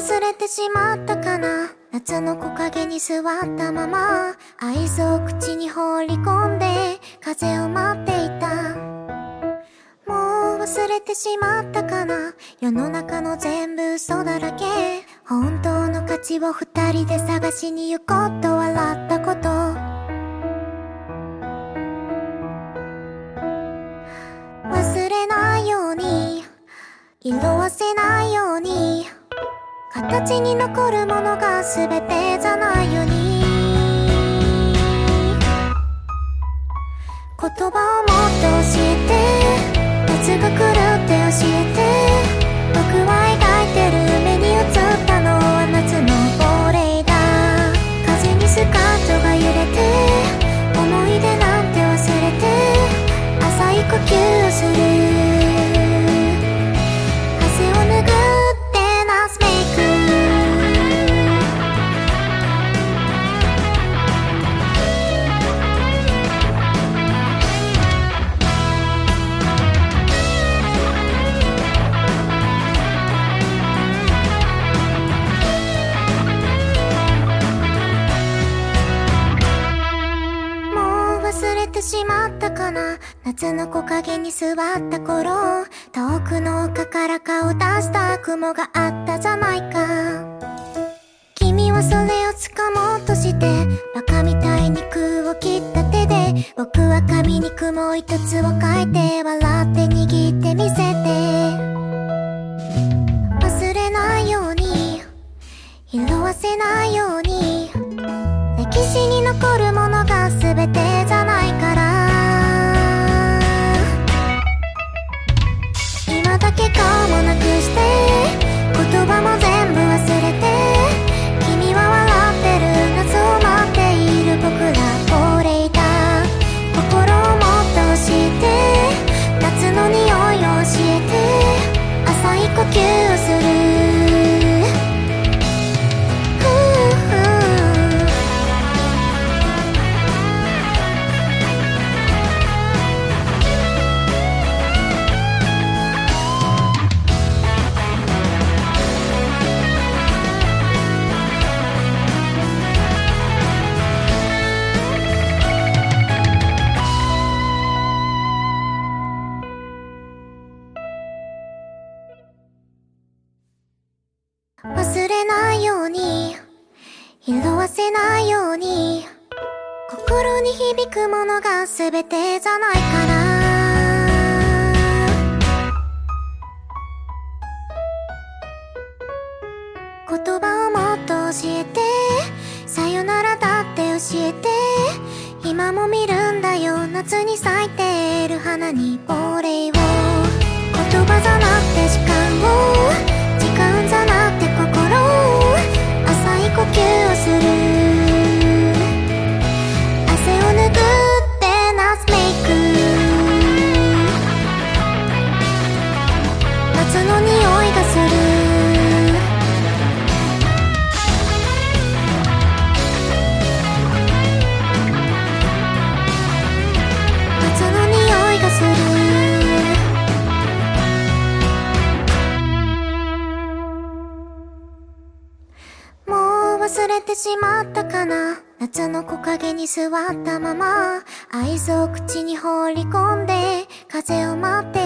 忘れてしまったかな。夏の木陰に座ったまま合図を口に放り込んで風を待っていた。もう忘れてしまったかな。世の中の全部嘘だらけ。本当の価値を二人で探しに行こうと笑ったこと。形に残るものが全てじゃないように。言葉をもっと教えて夏がてしまったかな？夏の木陰に座った頃遠くの丘から顔出した雲があったじゃないか。君はそれを掴もうとしてバカみたいに空を切った手で僕は紙に雲一つを描いて笑って握ってみせて。忘れないように色褪せないように歴史に残るものが全てじゃない忘れないように色褪せないように心に響くものが全てじゃないから。言葉をもっと教えてさよならだって教えて今も見るんだよ夏に咲いている花に亡霊を。言葉じゃなくて忘れてしまったかな？夏の木陰に座ったまま。合図を口に放り込んで風を待って